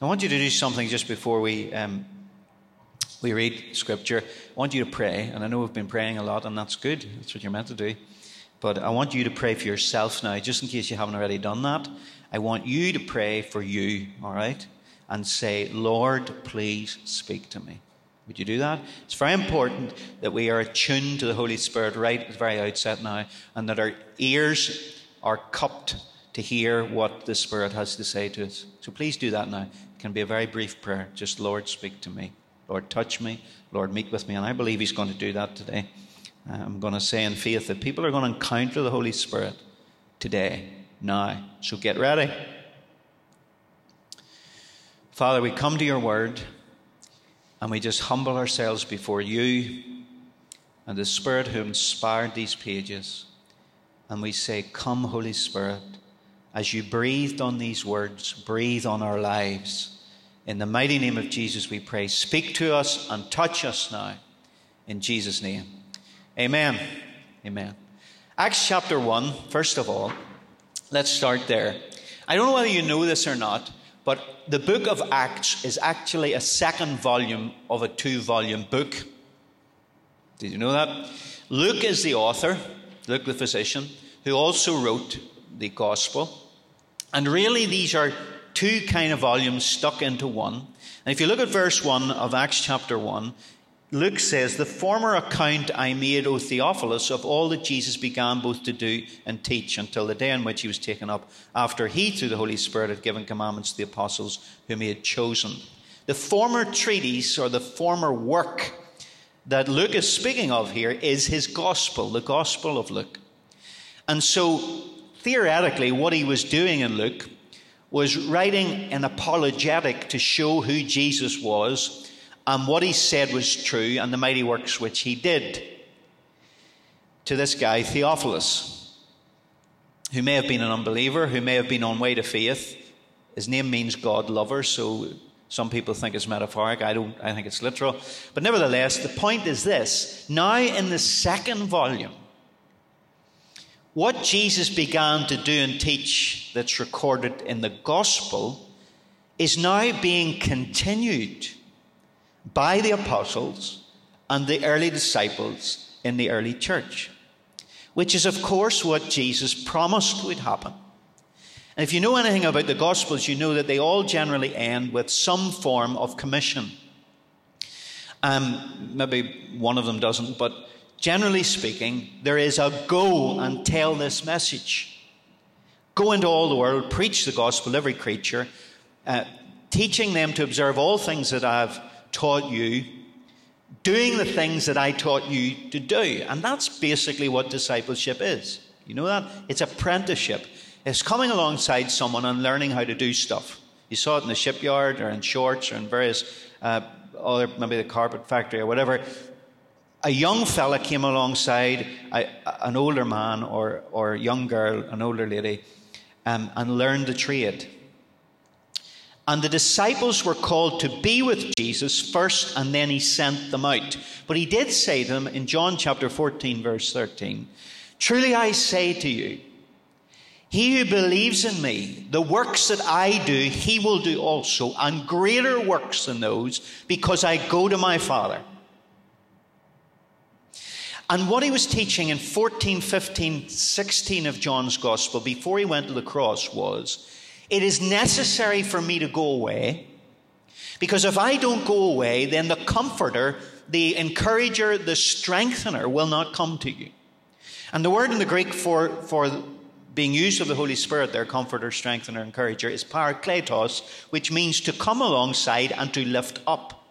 I want you to do something just before we, um, we read Scripture. I want you to pray, and I know we've been praying a lot, and that's good. That's what you're meant to do. But I want you to pray for yourself now, just in case you haven't already done that. I want you to pray for you, all right? And say, Lord, please speak to me. Would you do that? It's very important that we are attuned to the Holy Spirit right at the very outset now, and that our ears are cupped to hear what the Spirit has to say to us. So please do that now. It can be a very brief prayer. Just, Lord, speak to me. Lord, touch me. Lord, meet with me. And I believe He's going to do that today. I'm going to say in faith that people are going to encounter the Holy Spirit today, now. So get ready. Father, we come to your word and we just humble ourselves before you and the Spirit who inspired these pages. And we say, Come, Holy Spirit, as you breathed on these words, breathe on our lives. In the mighty name of Jesus, we pray. Speak to us and touch us now. In Jesus' name. Amen. Amen. Acts chapter 1, first of all, let's start there. I don't know whether you know this or not, but the book of Acts is actually a second volume of a two volume book. Did you know that? Luke is the author, Luke the physician, who also wrote the gospel. And really, these are two kind of volumes stuck into one. And if you look at verse 1 of Acts chapter 1, Luke says, The former account I made, O Theophilus, of all that Jesus began both to do and teach until the day on which he was taken up, after he, through the Holy Spirit, had given commandments to the apostles whom he had chosen. The former treatise, or the former work that Luke is speaking of here, is his gospel, the gospel of Luke. And so, theoretically, what he was doing in Luke was writing an apologetic to show who Jesus was and what he said was true and the mighty works which he did to this guy, Theophilus, who may have been an unbeliever, who may have been on way to faith. His name means God lover, so some people think it's metaphoric. I don't, I think it's literal. But nevertheless, the point is this now in the second volume, what Jesus began to do and teach that's recorded in the gospel is now being continued by the apostles and the early disciples in the early church, which is, of course, what Jesus promised would happen. And if you know anything about the Gospels, you know that they all generally end with some form of commission. Um, maybe one of them doesn't, but generally speaking, there is a go and tell this message. Go into all the world, preach the gospel, every creature, uh, teaching them to observe all things that I've taught you, doing the things that I taught you to do. And that's basically what discipleship is. You know that? It's apprenticeship. It's coming alongside someone and learning how to do stuff. You saw it in the shipyard or in shorts or in various uh, other, maybe the carpet factory or whatever. A young fella came alongside a, an older man or, or a young girl, an older lady, um, and learned the trade. And the disciples were called to be with Jesus first, and then he sent them out. But he did say to them in John chapter 14, verse 13 Truly I say to you, he who believes in me, the works that I do, he will do also, and greater works than those, because I go to my Father. And what he was teaching in 14, 15, 16 of John's Gospel before he went to the cross was it is necessary for me to go away. Because if I don't go away, then the comforter, the encourager, the strengthener will not come to you. And the word in the Greek for, for being used of the Holy Spirit, their comforter, strengthener, encourager, is parakletos, which means to come alongside and to lift up.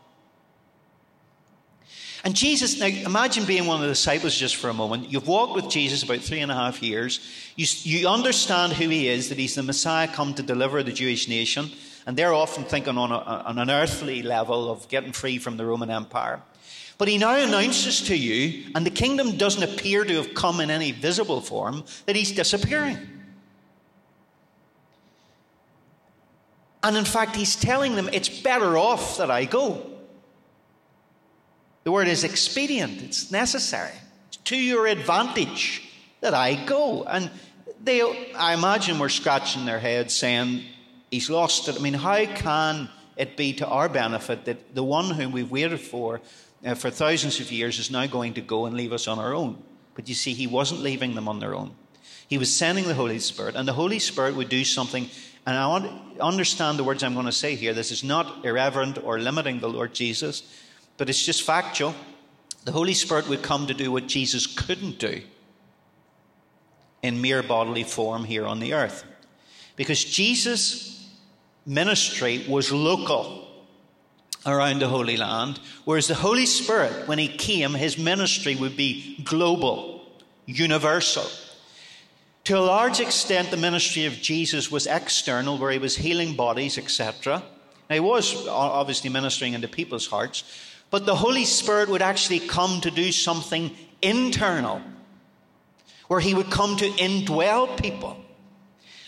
And Jesus, now imagine being one of the disciples just for a moment. You've walked with Jesus about three and a half years. You, you understand who he is, that he's the Messiah come to deliver the Jewish nation. And they're often thinking on, a, on an earthly level of getting free from the Roman Empire. But he now announces to you, and the kingdom doesn't appear to have come in any visible form, that he's disappearing. And in fact, he's telling them it's better off that I go. The word is expedient, it's necessary. It's to your advantage that I go. And they, I imagine, were scratching their heads saying, He's lost it. I mean, how can it be to our benefit that the one whom we've waited for uh, for thousands of years is now going to go and leave us on our own? But you see, he wasn't leaving them on their own. He was sending the Holy Spirit, and the Holy Spirit would do something. And I want understand the words I'm going to say here. This is not irreverent or limiting the Lord Jesus, but it's just factual. The Holy Spirit would come to do what Jesus couldn't do in mere bodily form here on the earth. Because Jesus' ministry was local around the Holy Land, whereas the Holy Spirit, when He came, His ministry would be global, universal. To a large extent, the ministry of Jesus was external, where He was healing bodies, etc. Now, He was obviously ministering into people's hearts, but the Holy Spirit would actually come to do something internal, where He would come to indwell people.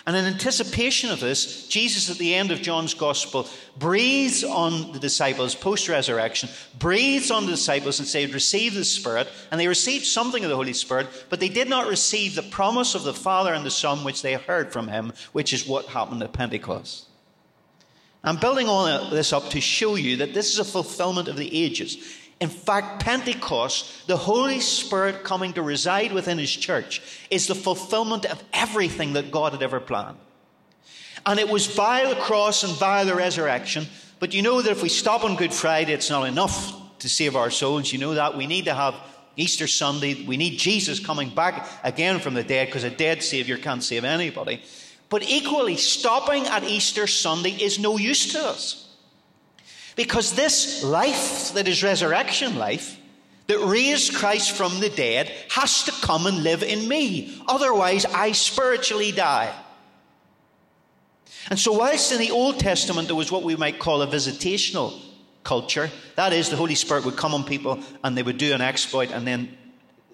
And in anticipation of this, Jesus at the end of John's Gospel breathes on the disciples post resurrection, breathes on the disciples and said, Receive the Spirit. And they received something of the Holy Spirit, but they did not receive the promise of the Father and the Son which they heard from him, which is what happened at Pentecost. I'm building all this up to show you that this is a fulfillment of the ages. In fact, Pentecost, the Holy Spirit coming to reside within His church, is the fulfillment of everything that God had ever planned. And it was via the cross and via the resurrection. But you know that if we stop on Good Friday, it's not enough to save our souls. You know that. We need to have Easter Sunday. We need Jesus coming back again from the dead because a dead Savior can't save anybody. But equally, stopping at Easter Sunday is no use to us. Because this life that is resurrection life, that raised Christ from the dead, has to come and live in me. Otherwise, I spiritually die. And so, whilst in the Old Testament there was what we might call a visitational culture, that is, the Holy Spirit would come on people and they would do an exploit and then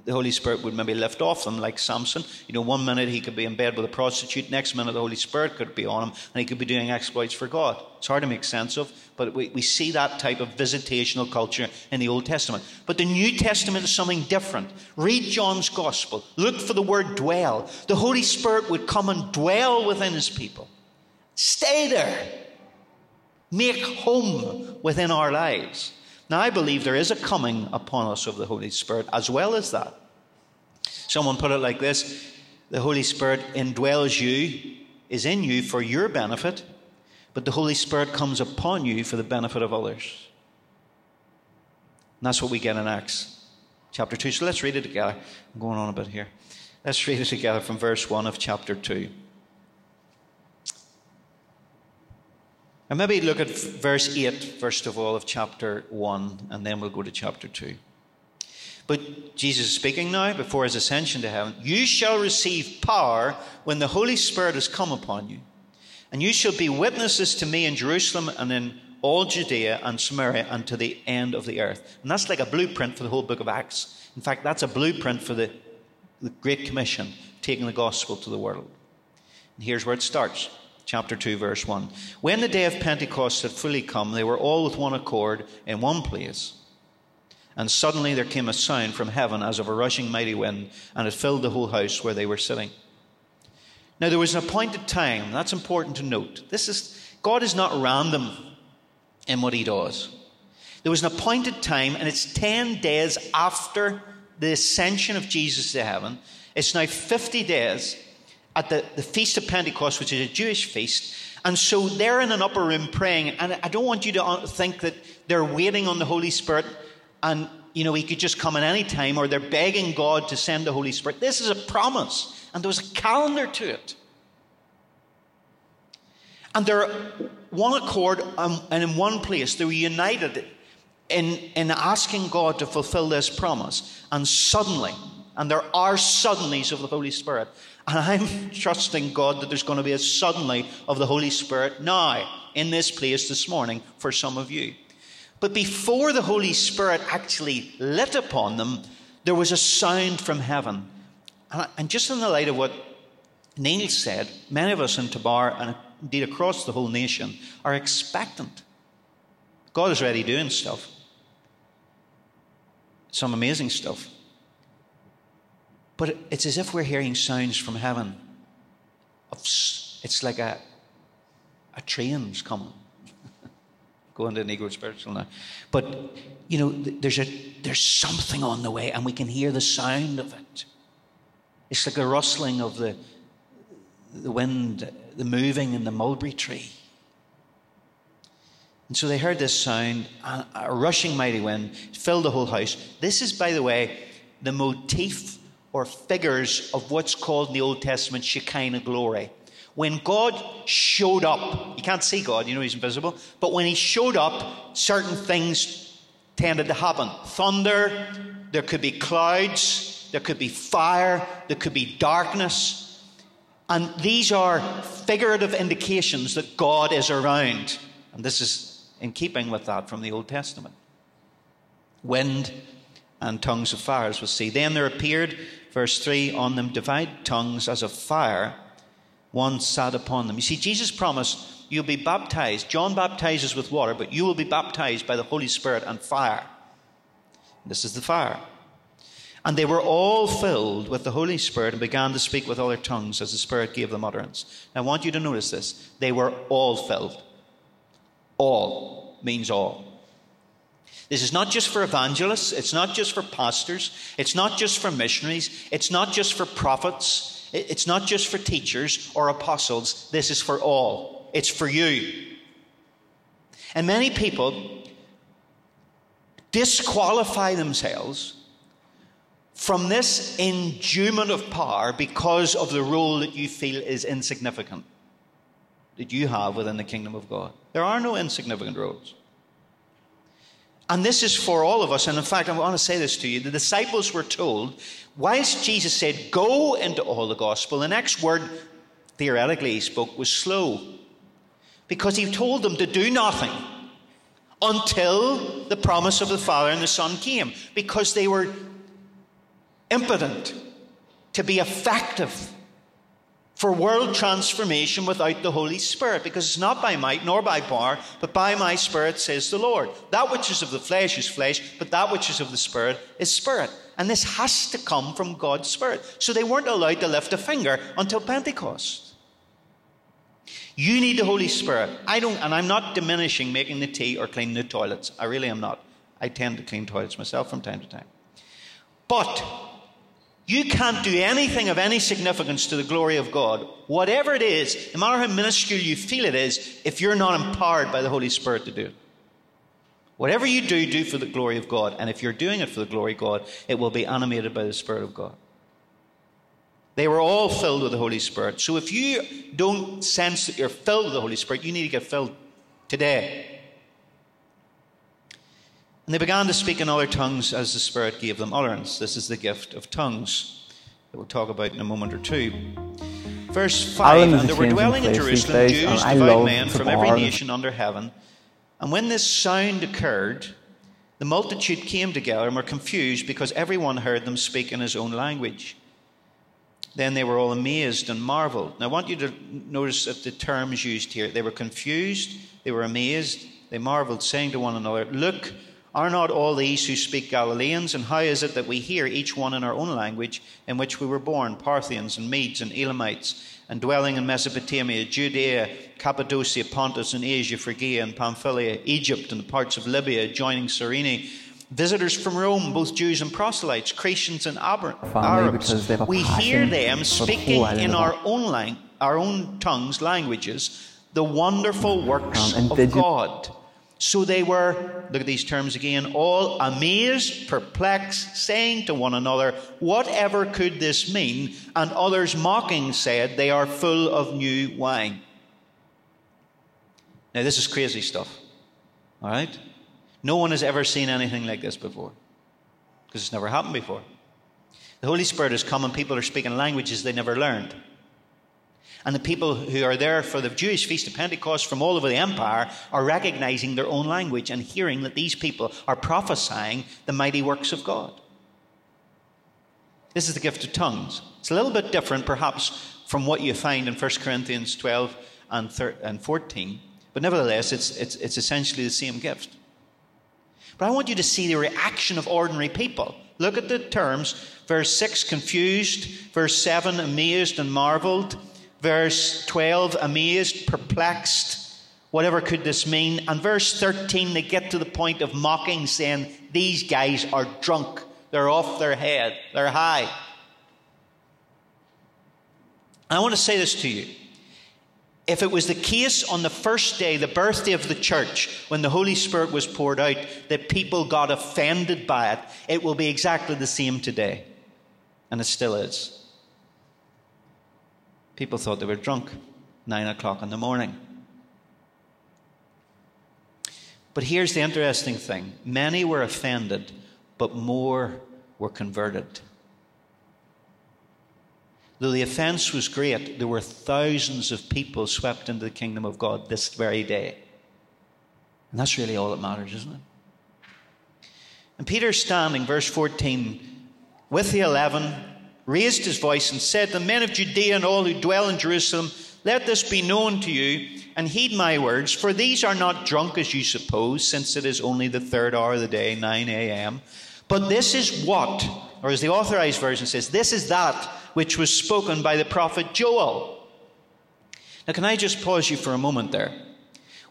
the Holy Spirit would maybe lift off them, like Samson. You know, one minute he could be in bed with a prostitute, next minute the Holy Spirit could be on him, and he could be doing exploits for God. It's hard to make sense of, but we, we see that type of visitational culture in the Old Testament. But the New Testament is something different. Read John's Gospel, look for the word dwell. The Holy Spirit would come and dwell within his people. Stay there. Make home within our lives. Now, I believe there is a coming upon us of the Holy Spirit as well as that. Someone put it like this The Holy Spirit indwells you, is in you for your benefit, but the Holy Spirit comes upon you for the benefit of others. And that's what we get in Acts chapter 2. So let's read it together. I'm going on a bit here. Let's read it together from verse 1 of chapter 2. And maybe look at verse 8, first of all, of chapter 1, and then we'll go to chapter 2. But Jesus is speaking now before his ascension to heaven. You shall receive power when the Holy Spirit has come upon you. And you shall be witnesses to me in Jerusalem and in all Judea and Samaria and to the end of the earth. And that's like a blueprint for the whole book of Acts. In fact, that's a blueprint for the, the Great Commission, taking the gospel to the world. And here's where it starts chapter 2, verse 1. When the day of Pentecost had fully come, they were all with one accord in one place. And suddenly there came a sound from heaven as of a rushing mighty wind, and it filled the whole house where they were sitting. Now there was an appointed time. That's important to note. This is God is not random in what he does. There was an appointed time, and it's 10 days after the ascension of Jesus to heaven. It's now 50 days at the, the Feast of Pentecost, which is a Jewish feast. And so they're in an upper room praying. And I don't want you to think that they're waiting on the Holy Spirit and, you know, he could just come at any time or they're begging God to send the Holy Spirit. This is a promise. And there was a calendar to it. And they're one accord um, and in one place. They were united in, in asking God to fulfill this promise. And suddenly, and there are suddenlies of the Holy Spirit. And I'm trusting God that there's going to be a suddenly of the Holy Spirit now in this place this morning for some of you. But before the Holy Spirit actually lit upon them, there was a sound from heaven. And just in the light of what Neil said, many of us in Tabar and indeed across the whole nation are expectant. God is already doing stuff, some amazing stuff. But it's as if we're hearing sounds from heaven. It's like a, a train's coming. Going to Negro spiritual now. But, you know, there's, a, there's something on the way, and we can hear the sound of it. It's like the rustling of the, the wind, the moving in the mulberry tree. And so they heard this sound, a rushing mighty wind filled the whole house. This is, by the way, the motif or figures of what's called in the Old Testament Shekinah glory. When God showed up, you can't see God, you know He's invisible, but when He showed up, certain things tended to happen. Thunder, there could be clouds, there could be fire, there could be darkness. And these are figurative indications that God is around. And this is in keeping with that from the Old Testament. Wind and tongues of fire, as we'll see. Then there appeared, verse 3, on them divided tongues as of fire, one sat upon them. You see, Jesus promised you'll be baptized. John baptizes with water, but you will be baptized by the Holy Spirit and fire. This is the fire. And they were all filled with the Holy Spirit and began to speak with other tongues as the Spirit gave them utterance. Now, I want you to notice this. They were all filled. All means all. This is not just for evangelists, it's not just for pastors, it's not just for missionaries, it's not just for prophets, it's not just for teachers or apostles. This is for all. It's for you. And many people disqualify themselves from this endowment of power because of the role that you feel is insignificant that you have within the kingdom of God. There are no insignificant roles. And this is for all of us. And in fact, I want to say this to you. The disciples were told, whilst Jesus said, Go into all the gospel, the next word, theoretically, he spoke was slow. Because he told them to do nothing until the promise of the Father and the Son came. Because they were impotent to be effective for world transformation without the Holy Spirit, because it's not by might nor by power, but by my Spirit, says the Lord. That which is of the flesh is flesh, but that which is of the Spirit is spirit. And this has to come from God's Spirit. So they weren't allowed to lift a finger until Pentecost. You need the Holy Spirit. I don't, and I'm not diminishing making the tea or cleaning the toilets. I really am not. I tend to clean toilets myself from time to time. But you can't do anything of any significance to the glory of God, whatever it is, no matter how minuscule you feel it is, if you're not empowered by the Holy Spirit to do it. Whatever you do, do for the glory of God. And if you're doing it for the glory of God, it will be animated by the Spirit of God. They were all filled with the Holy Spirit. So if you don't sense that you're filled with the Holy Spirit, you need to get filled today. And they began to speak in other tongues as the Spirit gave them utterance. This is the gift of tongues that we'll talk about in a moment or two. Verse 5 And there were dwelling in Jerusalem Jews, devout men from every nation under heaven. And when this sound occurred, the multitude came together and were confused because everyone heard them speak in his own language. Then they were all amazed and marveled. Now, I want you to notice that the terms used here they were confused, they were amazed, they marveled, saying to one another, Look, are not all these who speak Galileans? And how is it that we hear each one in our own language in which we were born, Parthians and Medes and Elamites, and dwelling in Mesopotamia, Judea, Cappadocia, Pontus and Asia, Phrygia and Pamphylia, Egypt and the parts of Libya, joining Cyrene, visitors from Rome, both Jews and proselytes, Cretians and Arabs. We hear them speaking in our own lang- our own tongues, languages, the wonderful works um, of God. So they were, look at these terms again, all amazed, perplexed, saying to one another, Whatever could this mean? And others mocking said, They are full of new wine. Now, this is crazy stuff. All right? No one has ever seen anything like this before because it's never happened before. The Holy Spirit has come and people are speaking languages they never learned. And the people who are there for the Jewish Feast of Pentecost from all over the empire are recognizing their own language and hearing that these people are prophesying the mighty works of God. This is the gift of tongues. It's a little bit different, perhaps, from what you find in 1 Corinthians 12 and 14, but nevertheless, it's, it's, it's essentially the same gift. But I want you to see the reaction of ordinary people. Look at the terms. Verse 6, confused. Verse 7, amazed and marveled verse 12 amazed, perplexed, Whatever could this mean? And verse 13, they get to the point of mocking, saying, These guys are drunk. They're off their head. They're high. I want to say this to you. If it was the case on the first day, the birthday of the church, when the Holy Spirit was poured out, that people got offended by it, it will be exactly the same today. And it still is. People thought they were drunk, nine o'clock in the morning. But here's the interesting thing many were offended, but more were converted. Though the offense was great, there were thousands of people swept into the kingdom of God this very day. And that's really all that matters, isn't it? And Peter, standing, verse 14, with the eleven, raised his voice and said, The men of Judea and all who dwell in Jerusalem, let this be known to you, and heed my words, for these are not drunk as you suppose, since it is only the third hour of the day, 9 a.m. But this is what, or as the authorized version says, this is that which was spoken by the prophet Joel. Now, can I just pause you for a moment there?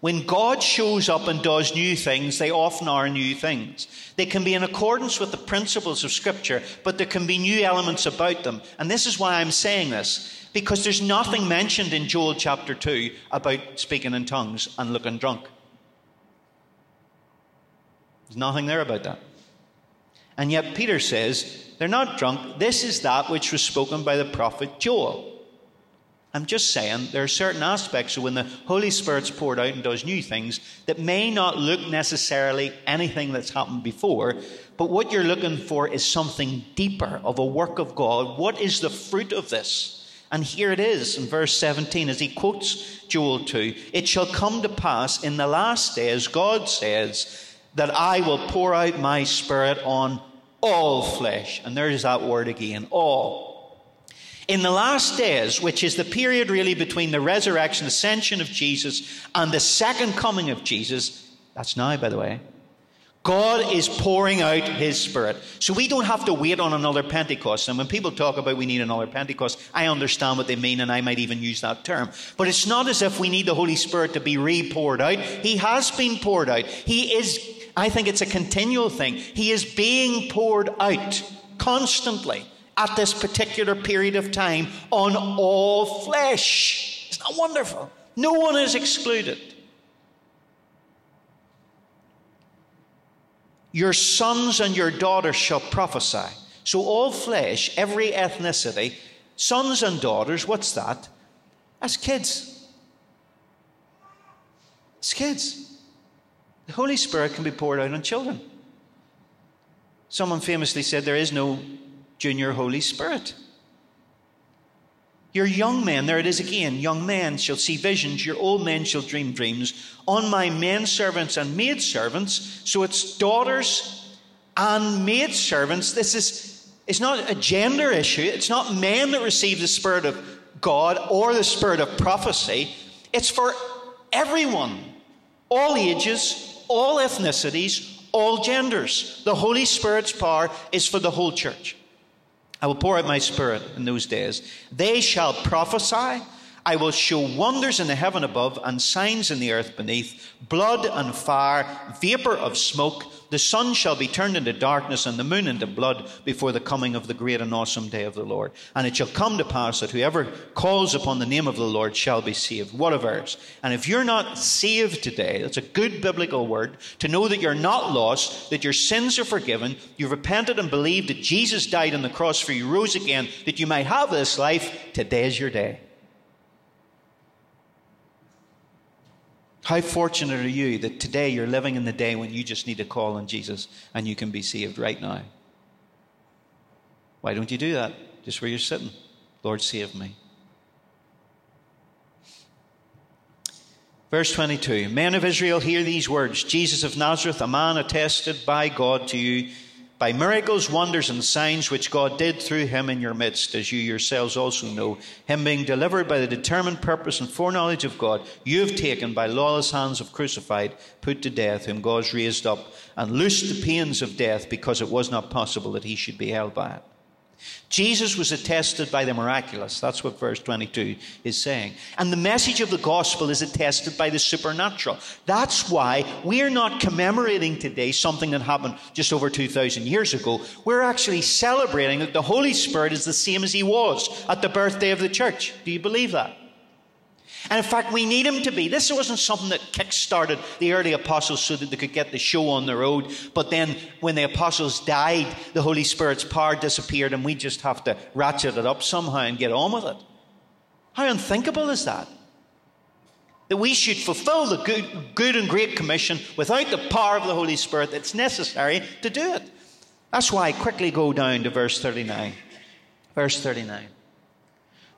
When God shows up and does new things, they often are new things. They can be in accordance with the principles of Scripture, but there can be new elements about them. And this is why I'm saying this, because there's nothing mentioned in Joel chapter 2 about speaking in tongues and looking drunk. There's nothing there about that. And yet Peter says, they're not drunk. This is that which was spoken by the prophet Joel. I'm just saying there are certain aspects of when the Holy Spirit's poured out and does new things that may not look necessarily anything that's happened before, but what you're looking for is something deeper of a work of God. What is the fruit of this? And here it is in verse 17 as he quotes Joel 2 It shall come to pass in the last days, God says, that I will pour out my spirit on all flesh. And there's that word again, all. In the last days, which is the period really between the resurrection, ascension of Jesus, and the second coming of Jesus, that's now, by the way, God is pouring out His Spirit. So we don't have to wait on another Pentecost. And when people talk about we need another Pentecost, I understand what they mean, and I might even use that term. But it's not as if we need the Holy Spirit to be re poured out. He has been poured out. He is I think it's a continual thing. He is being poured out constantly at this particular period of time on all flesh. Isn't that wonderful? No one is excluded. Your sons and your daughters shall prophesy. So, all flesh, every ethnicity, sons and daughters, what's that? As kids. As kids. The Holy Spirit can be poured out on children. Someone famously said there is no junior Holy Spirit. Your young men, there it is again, young men shall see visions, your old men shall dream dreams. On my men servants and maid servants, so it's daughters and maid servants. This is it's not a gender issue. It's not men that receive the Spirit of God or the Spirit of prophecy. It's for everyone, all ages, all ethnicities, all genders. The Holy Spirit's power is for the whole church. I will pour out my spirit in those days. They shall prophesy. I will show wonders in the heaven above and signs in the earth beneath blood and fire, vapor of smoke. The sun shall be turned into darkness and the moon into blood before the coming of the great and awesome day of the Lord. And it shall come to pass that whoever calls upon the name of the Lord shall be saved. What a verse. And if you're not saved today, that's a good biblical word to know that you're not lost, that your sins are forgiven, you've repented and believed that Jesus died on the cross for you, rose again, that you might have this life. Today is your day. How fortunate are you that today you're living in the day when you just need to call on Jesus and you can be saved right now? Why don't you do that just where you're sitting? Lord, save me. Verse 22 Men of Israel, hear these words Jesus of Nazareth, a man attested by God to you by miracles, wonders, and signs which God did through him in your midst, as you yourselves also know, him being delivered by the determined purpose and foreknowledge of God, you have taken by lawless hands of crucified, put to death, whom God raised up, and loosed the pains of death, because it was not possible that he should be held by it. Jesus was attested by the miraculous. That's what verse 22 is saying. And the message of the gospel is attested by the supernatural. That's why we're not commemorating today something that happened just over 2,000 years ago. We're actually celebrating that the Holy Spirit is the same as he was at the birthday of the church. Do you believe that? And in fact, we need him to be. This wasn't something that kick-started the early apostles so that they could get the show on the road. But then when the apostles died, the Holy Spirit's power disappeared and we just have to ratchet it up somehow and get on with it. How unthinkable is that? That we should fulfill the good, good and great commission without the power of the Holy Spirit that's necessary to do it. That's why I quickly go down to verse 39. Verse 39.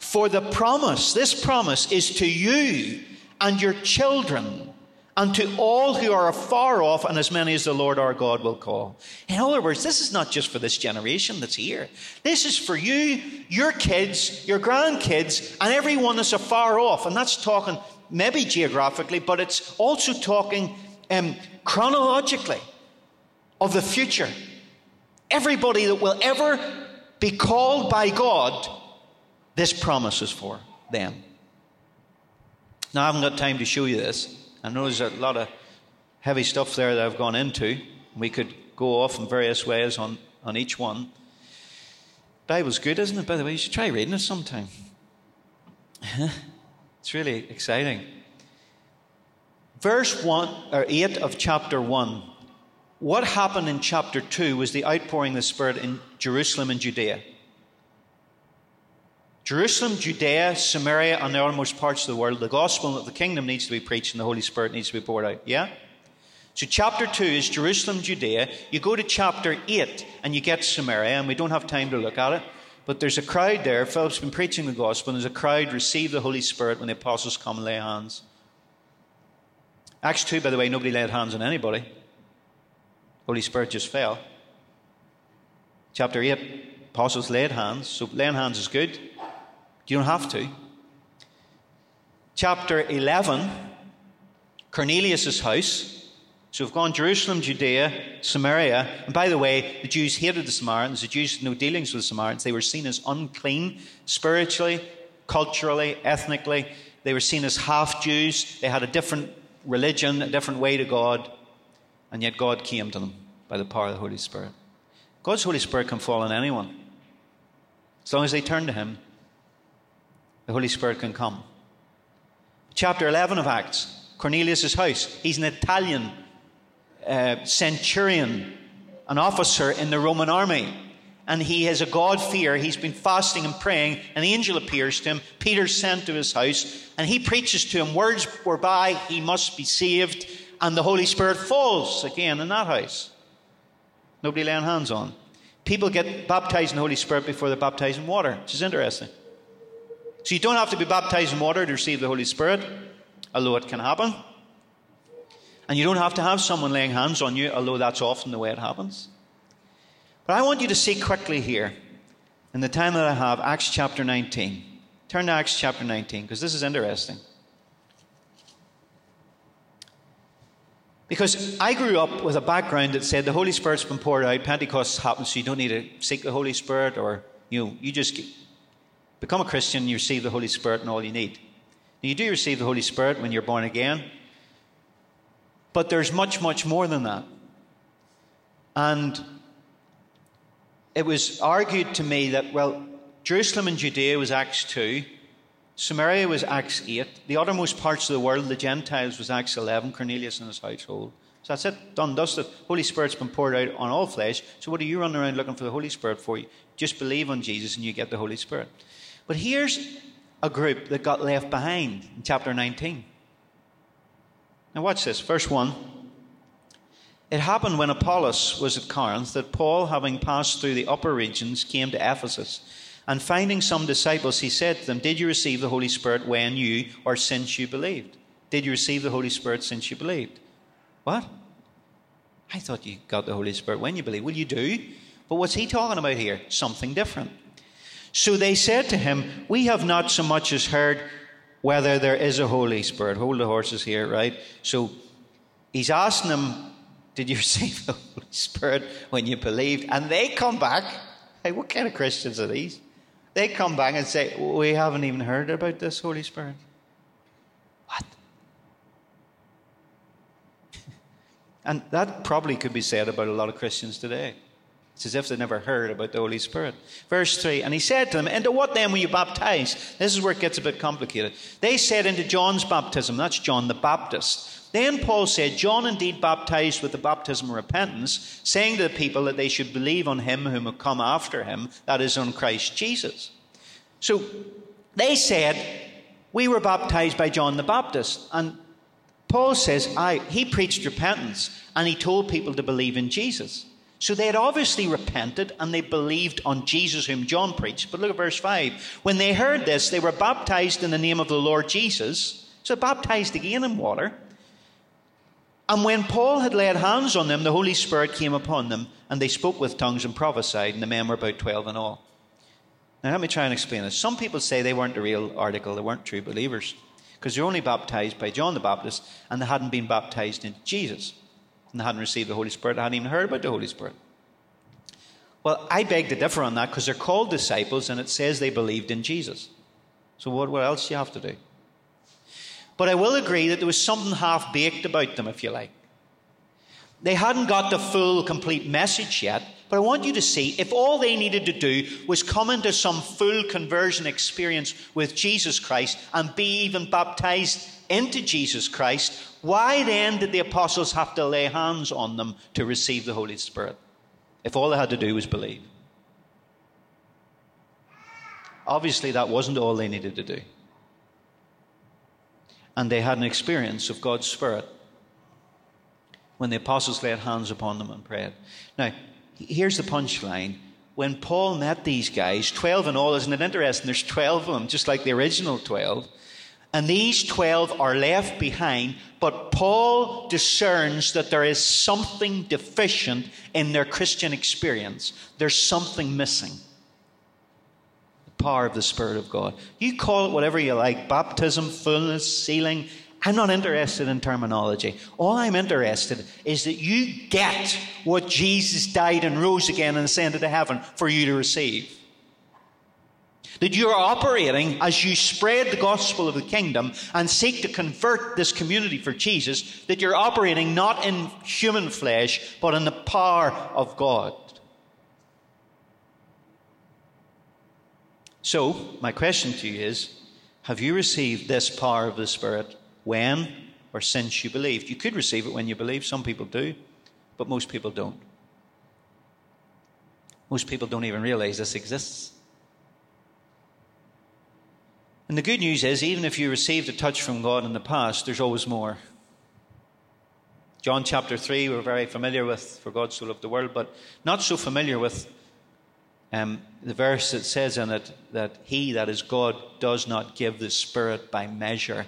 For the promise, this promise is to you and your children and to all who are afar off and as many as the Lord our God will call. In other words, this is not just for this generation that's here. This is for you, your kids, your grandkids, and everyone that's afar off. And that's talking maybe geographically, but it's also talking um, chronologically of the future. Everybody that will ever be called by God this promise is for them. Now, I haven't got time to show you this. I know there's a lot of heavy stuff there that I've gone into. We could go off in various ways on, on each one. Bible's good, isn't it? By the way, you should try reading it sometime. it's really exciting. Verse 1 or 8 of chapter 1. What happened in chapter 2 was the outpouring of the Spirit in Jerusalem and Judea. Jerusalem, Judea, Samaria, and the uttermost parts of the world, the gospel of the kingdom needs to be preached and the Holy Spirit needs to be poured out. Yeah? So, chapter 2 is Jerusalem, Judea. You go to chapter 8 and you get Samaria, and we don't have time to look at it. But there's a crowd there. Philip's been preaching the gospel, and there's a crowd receive the Holy Spirit when the apostles come and lay hands. Acts 2, by the way, nobody laid hands on anybody. Holy Spirit just fell. Chapter 8, apostles laid hands. So laying hands is good. You don't have to. Chapter 11, Cornelius' house. So we've gone Jerusalem, Judea, Samaria. And by the way, the Jews hated the Samaritans. The Jews had no dealings with the Samaritans. They were seen as unclean spiritually, culturally, ethnically. They were seen as half Jews. They had a different religion, a different way to God. And yet God came to them by the power of the Holy Spirit. God's Holy Spirit can fall on anyone. As long as they turn to Him the Holy Spirit can come. Chapter 11 of Acts Cornelius' house. He's an Italian uh, centurion, an officer in the Roman army. And he has a God fear. He's been fasting and praying. An angel appears to him. Peter's sent to his house. And he preaches to him words whereby he must be saved. And the Holy Spirit falls again in that house. Nobody laying hands on. People get baptized in the Holy Spirit before they're baptized in water, which is interesting. So you don't have to be baptized in water to receive the Holy Spirit, although it can happen. And you don't have to have someone laying hands on you, although that's often the way it happens. But I want you to see quickly here, in the time that I have, Acts chapter 19. Turn to Acts chapter 19, because this is interesting. Because I grew up with a background that said the Holy Spirit's been poured out, Pentecost happens, so you don't need to seek the Holy Spirit, or you know, you just become a Christian, you receive the Holy Spirit and all you need. Now, you do receive the Holy Spirit when you're born again, but there's much, much more than that. And it was argued to me that, well, Jerusalem and Judea was Acts 2, Samaria was Acts 8, the uttermost parts of the world, the Gentiles, was Acts 11, Cornelius and his household. So that's it, done, dusted. The Holy Spirit's been poured out on all flesh. So what are you running around looking for the Holy Spirit for? Just believe on Jesus and you get the Holy Spirit. But here's a group that got left behind in chapter 19. Now, watch this. Verse 1. It happened when Apollos was at Corinth that Paul, having passed through the upper regions, came to Ephesus. And finding some disciples, he said to them, Did you receive the Holy Spirit when you or since you believed? Did you receive the Holy Spirit since you believed? What? I thought you got the Holy Spirit when you believed. Well, you do. But what's he talking about here? Something different. So they said to him, We have not so much as heard whether there is a Holy Spirit. Hold the horses here, right? So he's asking them, Did you receive the Holy Spirit when you believed? And they come back Hey, what kind of Christians are these? They come back and say, We haven't even heard about this Holy Spirit. What? and that probably could be said about a lot of Christians today. It's as if they never heard about the Holy Spirit. Verse 3 And he said to them, Into what then were you baptized? This is where it gets a bit complicated. They said, Into John's baptism. That's John the Baptist. Then Paul said, John indeed baptized with the baptism of repentance, saying to the people that they should believe on him whom would come after him, that is, on Christ Jesus. So they said, We were baptized by John the Baptist. And Paul says, I, he preached repentance and he told people to believe in Jesus. So they had obviously repented and they believed on Jesus, whom John preached. But look at verse 5. When they heard this, they were baptized in the name of the Lord Jesus. So baptized again in water. And when Paul had laid hands on them, the Holy Spirit came upon them, and they spoke with tongues and prophesied, and the men were about 12 in all. Now, let me try and explain this. Some people say they weren't the real article, they weren't true believers, because they're only baptized by John the Baptist, and they hadn't been baptized into Jesus and hadn't received the Holy Spirit, hadn't even heard about the Holy Spirit. Well, I beg to differ on that because they're called disciples and it says they believed in Jesus. So, what, what else do you have to do? But I will agree that there was something half baked about them, if you like. They hadn't got the full, complete message yet, but I want you to see if all they needed to do was come into some full conversion experience with Jesus Christ and be even baptized into Jesus Christ, why then did the apostles have to lay hands on them to receive the Holy Spirit? If all they had to do was believe. Obviously, that wasn't all they needed to do. And they had an experience of God's Spirit when the apostles laid hands upon them and prayed. Now, here's the punchline. When Paul met these guys, 12 in all, isn't it interesting? There's 12 of them, just like the original 12. And these 12 are left behind, but Paul discerns that there is something deficient in their Christian experience. There's something missing. The power of the Spirit of God. You call it whatever you like baptism, fullness, sealing. I'm not interested in terminology. All I'm interested is that you get what Jesus died and rose again and ascended to heaven for you to receive. That you are operating as you spread the gospel of the kingdom and seek to convert this community for Jesus, that you're operating not in human flesh, but in the power of God. So, my question to you is Have you received this power of the Spirit when or since you believed? You could receive it when you believe, some people do, but most people don't. Most people don't even realize this exists. And the good news is, even if you received a touch from God in the past, there's always more. John chapter 3, we're very familiar with, for God so loved the world, but not so familiar with um, the verse that says in it that He, that is God, does not give the Spirit by measure.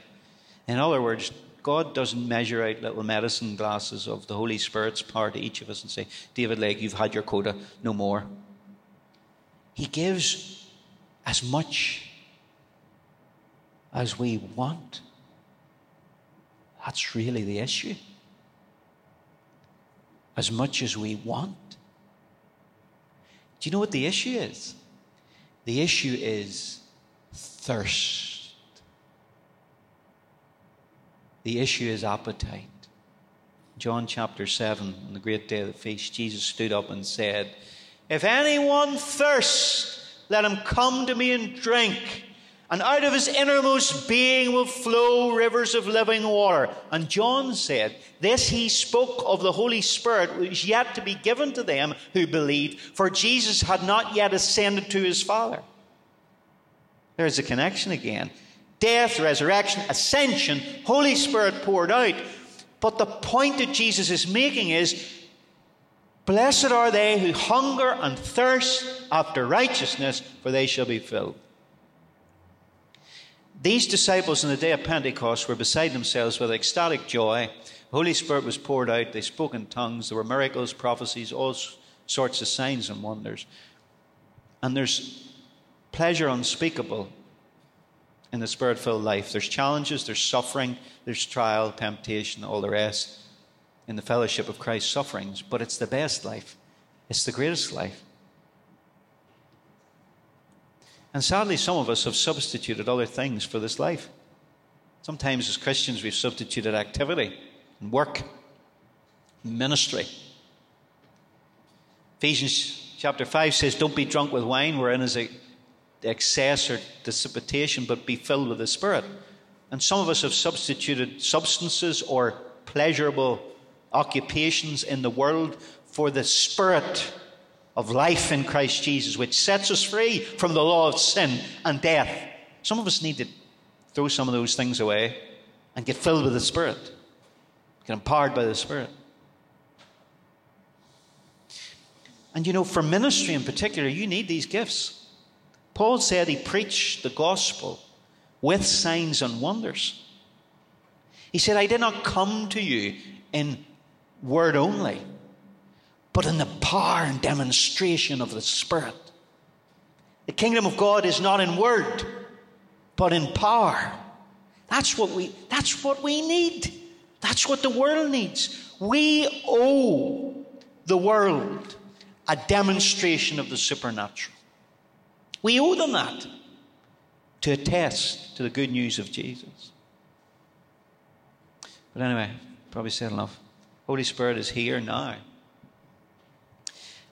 In other words, God doesn't measure out little medicine glasses of the Holy Spirit's power to each of us and say, David Legg, you've had your quota, no more. He gives as much as we want. That's really the issue. As much as we want. Do you know what the issue is? The issue is thirst. The issue is appetite. John chapter 7, on the great day of the feast, Jesus stood up and said, If anyone thirsts, let him come to me and drink and out of his innermost being will flow rivers of living water. And John said, This he spoke of the Holy Spirit, which yet to be given to them who believed, for Jesus had not yet ascended to his Father. There's a connection again. Death, resurrection, ascension, Holy Spirit poured out. But the point that Jesus is making is Blessed are they who hunger and thirst after righteousness, for they shall be filled. These disciples in the day of Pentecost were beside themselves with ecstatic joy. The Holy Spirit was poured out. They spoke in tongues. There were miracles, prophecies, all sorts of signs and wonders. And there's pleasure unspeakable in the spirit filled life. There's challenges, there's suffering, there's trial, temptation, all the rest in the fellowship of Christ's sufferings. But it's the best life, it's the greatest life. And sadly, some of us have substituted other things for this life. Sometimes, as Christians, we've substituted activity and work, and ministry. Ephesians chapter 5 says, Don't be drunk with wine, wherein is excess or dissipation, but be filled with the Spirit. And some of us have substituted substances or pleasurable occupations in the world for the Spirit of life in Christ Jesus, which sets us free from the law of sin and death. Some of us need to throw some of those things away and get filled with the Spirit, get empowered by the Spirit. And you know, for ministry in particular, you need these gifts. Paul said he preached the gospel with signs and wonders. He said, I did not come to you in word only, but in the power and demonstration of the Spirit. The kingdom of God is not in word, but in power. That's what we, that's what we need. That's what the world needs. We owe the world a demonstration of the supernatural. We owe them that to attest to the good news of Jesus. But anyway, probably said enough. Holy Spirit is here now.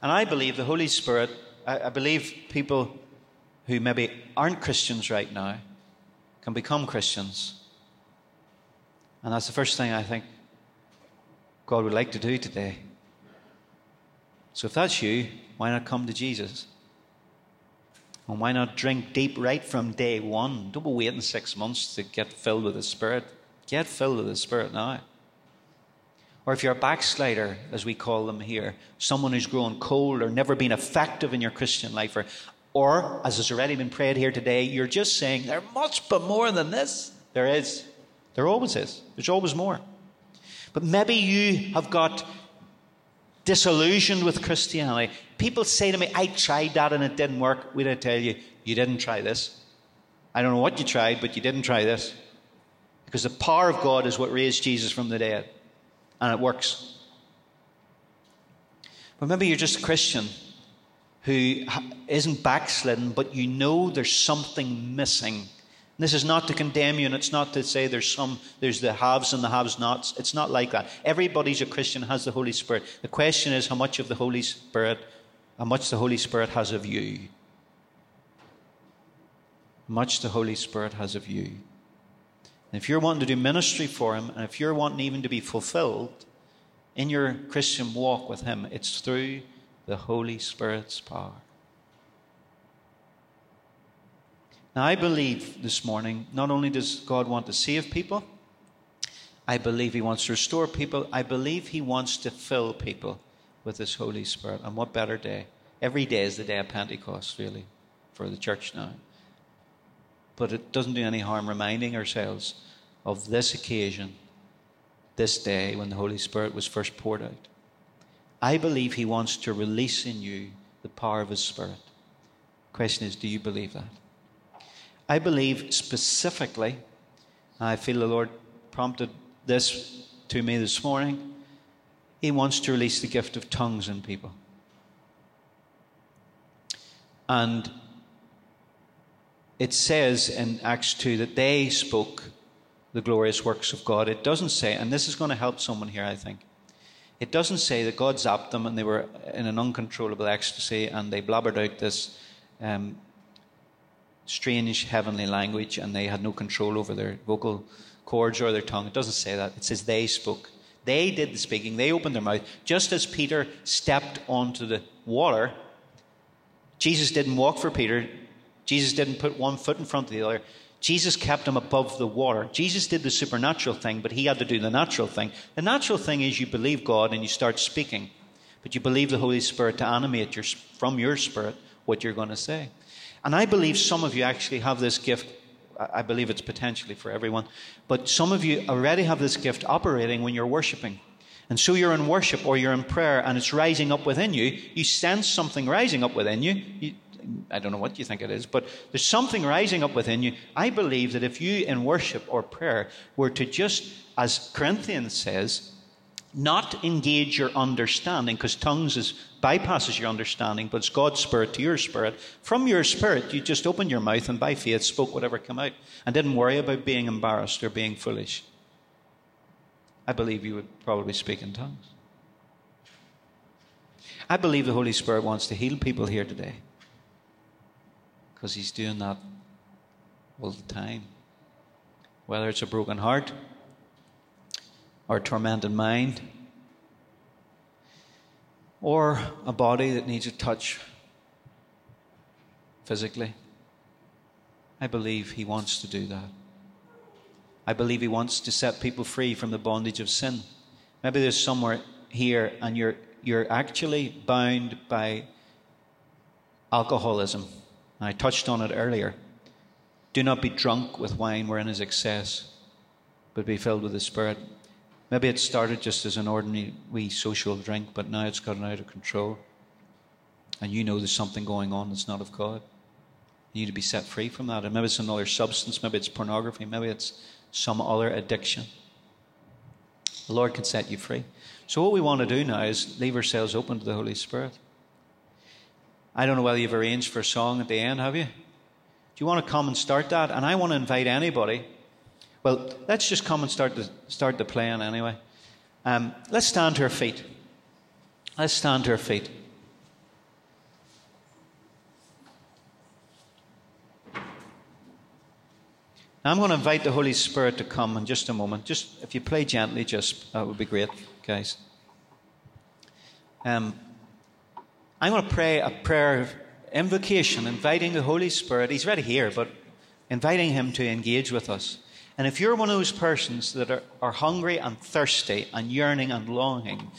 And I believe the Holy Spirit, I, I believe people who maybe aren't Christians right now can become Christians. And that's the first thing I think God would like to do today. So if that's you, why not come to Jesus? And why not drink deep right from day one? Don't be waiting six months to get filled with the Spirit. Get filled with the Spirit now. Or if you're a backslider, as we call them here, someone who's grown cold or never been effective in your Christian life, or, or as has already been prayed here today, you're just saying, there must be more than this. There is. There always is. There's always more. But maybe you have got disillusioned with Christianity. People say to me, I tried that and it didn't work. We did tell you, you didn't try this. I don't know what you tried, but you didn't try this. Because the power of God is what raised Jesus from the dead. And it works. But maybe you're just a Christian who isn't backslidden, but you know there's something missing this is not to condemn you, and it's not to say there's some, there's the haves and the haves nots. It's not like that. Everybody's a Christian, has the Holy Spirit. The question is how much of the Holy Spirit, how much the Holy Spirit has of you. Much the Holy Spirit has of you. And if you're wanting to do ministry for Him, and if you're wanting even to be fulfilled in your Christian walk with Him, it's through the Holy Spirit's power. Now, I believe this morning, not only does God want to save people, I believe He wants to restore people. I believe He wants to fill people with His Holy Spirit. And what better day? Every day is the day of Pentecost, really, for the church now. But it doesn't do any harm reminding ourselves of this occasion, this day when the Holy Spirit was first poured out. I believe He wants to release in you the power of His Spirit. question is, do you believe that? I believe specifically, I feel the Lord prompted this to me this morning. He wants to release the gift of tongues in people. And it says in Acts 2 that they spoke the glorious works of God. It doesn't say, and this is going to help someone here, I think. It doesn't say that God zapped them and they were in an uncontrollable ecstasy and they blabbered out this um, strange heavenly language and they had no control over their vocal cords or their tongue. It doesn't say that. It says they spoke. They did the speaking. They opened their mouth. Just as Peter stepped onto the water, Jesus didn't walk for Peter. Jesus didn't put one foot in front of the other. Jesus kept him above the water. Jesus did the supernatural thing, but he had to do the natural thing. The natural thing is you believe God and you start speaking, but you believe the Holy Spirit to animate your, from your spirit what you're going to say. And I believe some of you actually have this gift. I believe it's potentially for everyone. But some of you already have this gift operating when you're worshiping. And so you're in worship or you're in prayer and it's rising up within you. You sense something rising up within you. you I don't know what you think it is, but there's something rising up within you. I believe that if you in worship or prayer were to just, as Corinthians says, not engage your understanding, because tongues is, bypasses your understanding, but it's God's spirit to your spirit. From your spirit, you just opened your mouth and by faith spoke whatever came out and didn't worry about being embarrassed or being foolish. I believe you would probably speak in tongues. I believe the Holy Spirit wants to heal people here today because He's doing that all the time. Whether it's a broken heart, or a tormented mind, or a body that needs a touch physically. I believe He wants to do that. I believe He wants to set people free from the bondage of sin. Maybe there's somewhere here and you're, you're actually bound by alcoholism. I touched on it earlier. Do not be drunk with wine wherein is excess, but be filled with the Spirit. Maybe it started just as an ordinary wee social drink, but now it's gotten out of control. And you know there's something going on that's not of God. You need to be set free from that. And maybe it's another substance, maybe it's pornography, maybe it's some other addiction. The Lord can set you free. So, what we want to do now is leave ourselves open to the Holy Spirit. I don't know whether you've arranged for a song at the end, have you? Do you want to come and start that? And I want to invite anybody well, let's just come and start the, start the playing anyway. Um, let's stand to our feet. Let's stand to our feet. Now I'm going to invite the Holy Spirit to come in just a moment. Just if you play gently, just that would be great, guys. Um, I'm going to pray a prayer of invocation, inviting the Holy Spirit. He's already here, but inviting him to engage with us. And if you're one of those persons that are, are hungry and thirsty and yearning and longing,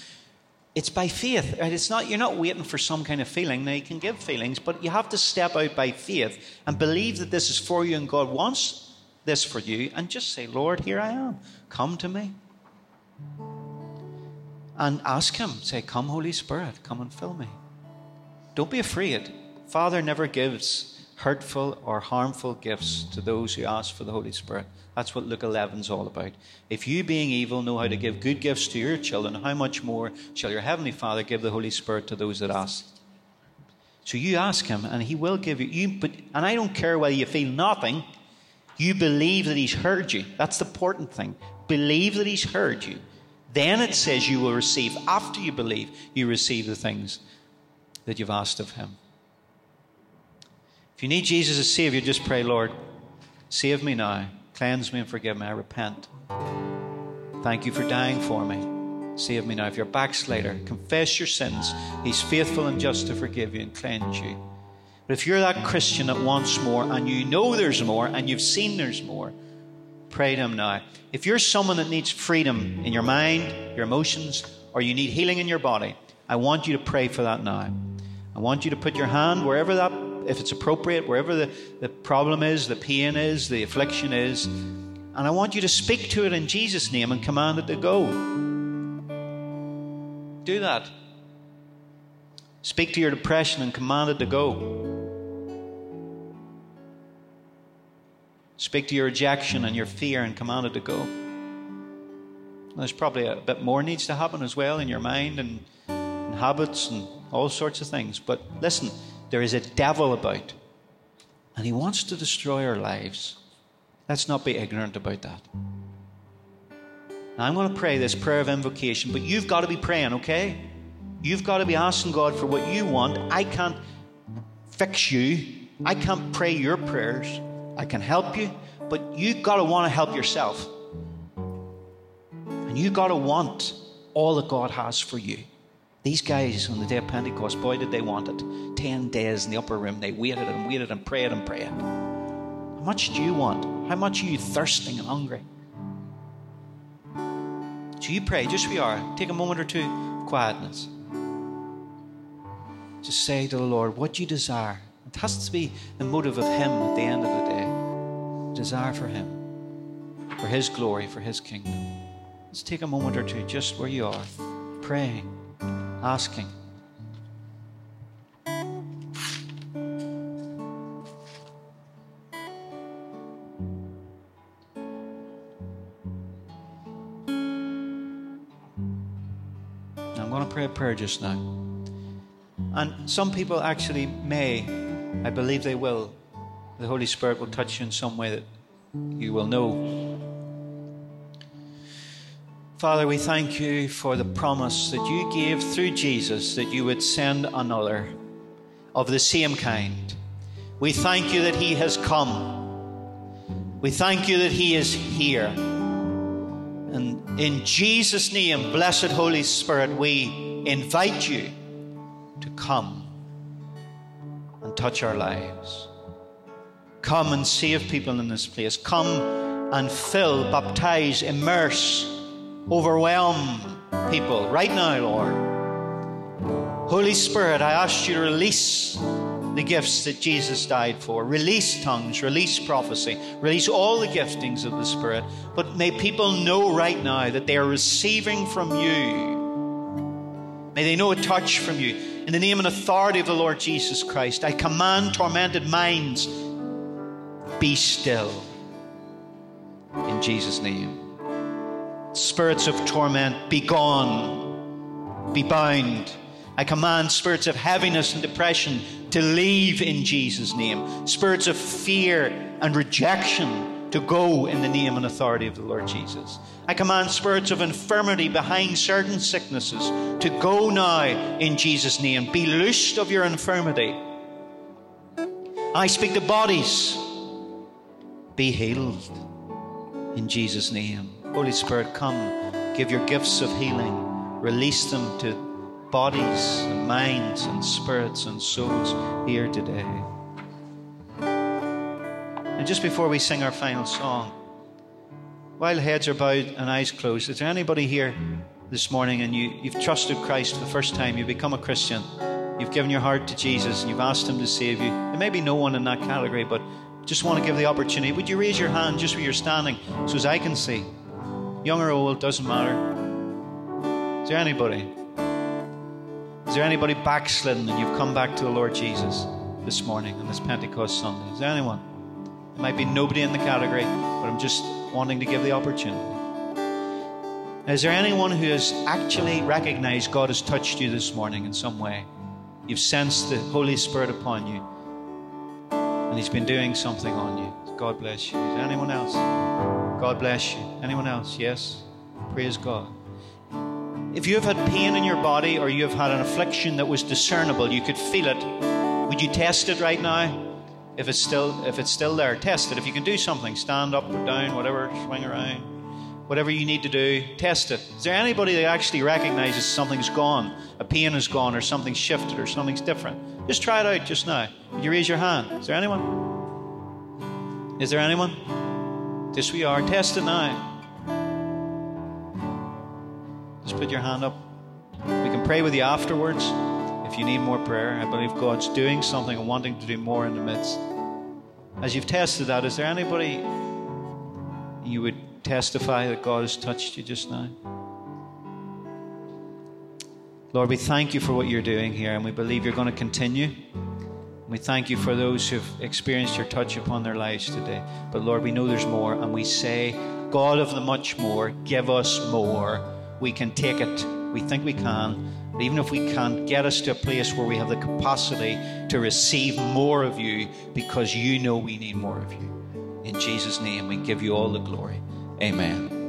it's by faith. Right? It's not, you're not waiting for some kind of feeling. Now, you can give feelings, but you have to step out by faith and believe that this is for you and God wants this for you and just say, Lord, here I am. Come to me. And ask Him, say, Come, Holy Spirit, come and fill me. Don't be afraid. Father never gives hurtful or harmful gifts to those who ask for the Holy Spirit. That's what Luke 11 is all about. If you, being evil, know how to give good gifts to your children, how much more shall your Heavenly Father give the Holy Spirit to those that ask? So you ask Him, and He will give you. you but, and I don't care whether you feel nothing, you believe that He's heard you. That's the important thing. Believe that He's heard you. Then it says you will receive, after you believe, you receive the things that you've asked of Him. If you need Jesus as Savior, just pray, Lord, save me now. Cleanse me and forgive me. I repent. Thank you for dying for me. Save me now. If you're a backslider, confess your sins. He's faithful and just to forgive you and cleanse you. But if you're that Christian that wants more and you know there's more and you've seen there's more, pray to Him now. If you're someone that needs freedom in your mind, your emotions, or you need healing in your body, I want you to pray for that now. I want you to put your hand wherever that if it's appropriate, wherever the, the problem is, the pain is, the affliction is. And I want you to speak to it in Jesus' name and command it to go. Do that. Speak to your depression and command it to go. Speak to your rejection and your fear and command it to go. There's probably a bit more needs to happen as well in your mind and, and habits and all sorts of things. But listen, there is a devil about, and he wants to destroy our lives. Let's not be ignorant about that. Now, I'm going to pray this prayer of invocation, but you've got to be praying, okay? You've got to be asking God for what you want. I can't fix you, I can't pray your prayers. I can help you, but you've got to want to help yourself. And you've got to want all that God has for you. These guys on the day of Pentecost, boy, did they want it. Ten days in the upper room, they waited and waited and prayed and prayed. How much do you want? How much are you thirsting and hungry? So you pray, just we are. Take a moment or two of quietness. Just say to the Lord what you desire. It has to be the motive of Him at the end of the day. Desire for Him, for His glory, for His kingdom. Let's take a moment or two just where you are, praying asking. I'm going to pray a prayer just now. And some people actually may, I believe they will, the Holy Spirit will touch you in some way that you will know. Father, we thank you for the promise that you gave through Jesus that you would send another of the same kind. We thank you that he has come. We thank you that he is here. And in Jesus' name, blessed Holy Spirit, we invite you to come and touch our lives. Come and save people in this place. Come and fill, baptize, immerse, overwhelm people right now, Lord. Holy Spirit, I ask you to release the gifts that Jesus died for. Release tongues, release prophecy, release all the giftings of the Spirit. But may people know right now that they are receiving from you. May they know a touch from you. In the name and authority of the Lord Jesus Christ, I command tormented minds be still. In Jesus' name. Spirits of torment, be gone, be bound. I command spirits of heaviness and depression to leave in Jesus' name. Spirits of fear and rejection to go in the name and authority of the Lord Jesus. I command spirits of infirmity behind certain sicknesses to go now in Jesus' name. Be loosed of your infirmity. I speak to bodies be healed in Jesus' name. Holy Spirit, come, give your gifts of healing, release them to bodies and minds and spirits and souls here today. And just before we sing our final song, while heads are bowed and eyes closed, is there anybody here this morning and you, you've trusted Christ for the first time, you've become a Christian, you've given your heart to Jesus, and you've asked Him to save you? There may be no one in that category, but just want to give the opportunity. Would you raise your hand just where you're standing so as I can see? Young or old, doesn't matter. Is there anybody? Is there anybody backslidden and you've come back to the Lord Jesus this morning on this Pentecost Sunday? Is there anyone? There might be nobody in the category, but I'm just wanting to give the opportunity. Is there anyone who has actually recognized God has touched you this morning in some way? You've sensed the Holy Spirit upon you and He's been doing something on you. God bless you. Is there anyone else? God bless you. Anyone else? Yes? Praise God. If you have had pain in your body or you have had an affliction that was discernible, you could feel it, would you test it right now? If it's still if it's still there, test it. If you can do something, stand up or down, whatever, swing around, whatever you need to do, test it. Is there anybody that actually recognizes something's gone, a pain is gone, or something's shifted, or something's different? Just try it out just now. Would you raise your hand? Is there anyone? Is there anyone? Yes, we are. Test now. Just put your hand up. We can pray with you afterwards if you need more prayer. I believe God's doing something and wanting to do more in the midst. As you've tested that, is there anybody you would testify that God has touched you just now? Lord, we thank you for what you're doing here, and we believe you're going to continue. We thank you for those who've experienced your touch upon their lives today. But Lord, we know there's more, and we say, God of the much more, give us more. We can take it. We think we can. But even if we can't, get us to a place where we have the capacity to receive more of you because you know we need more of you. In Jesus' name, we give you all the glory. Amen.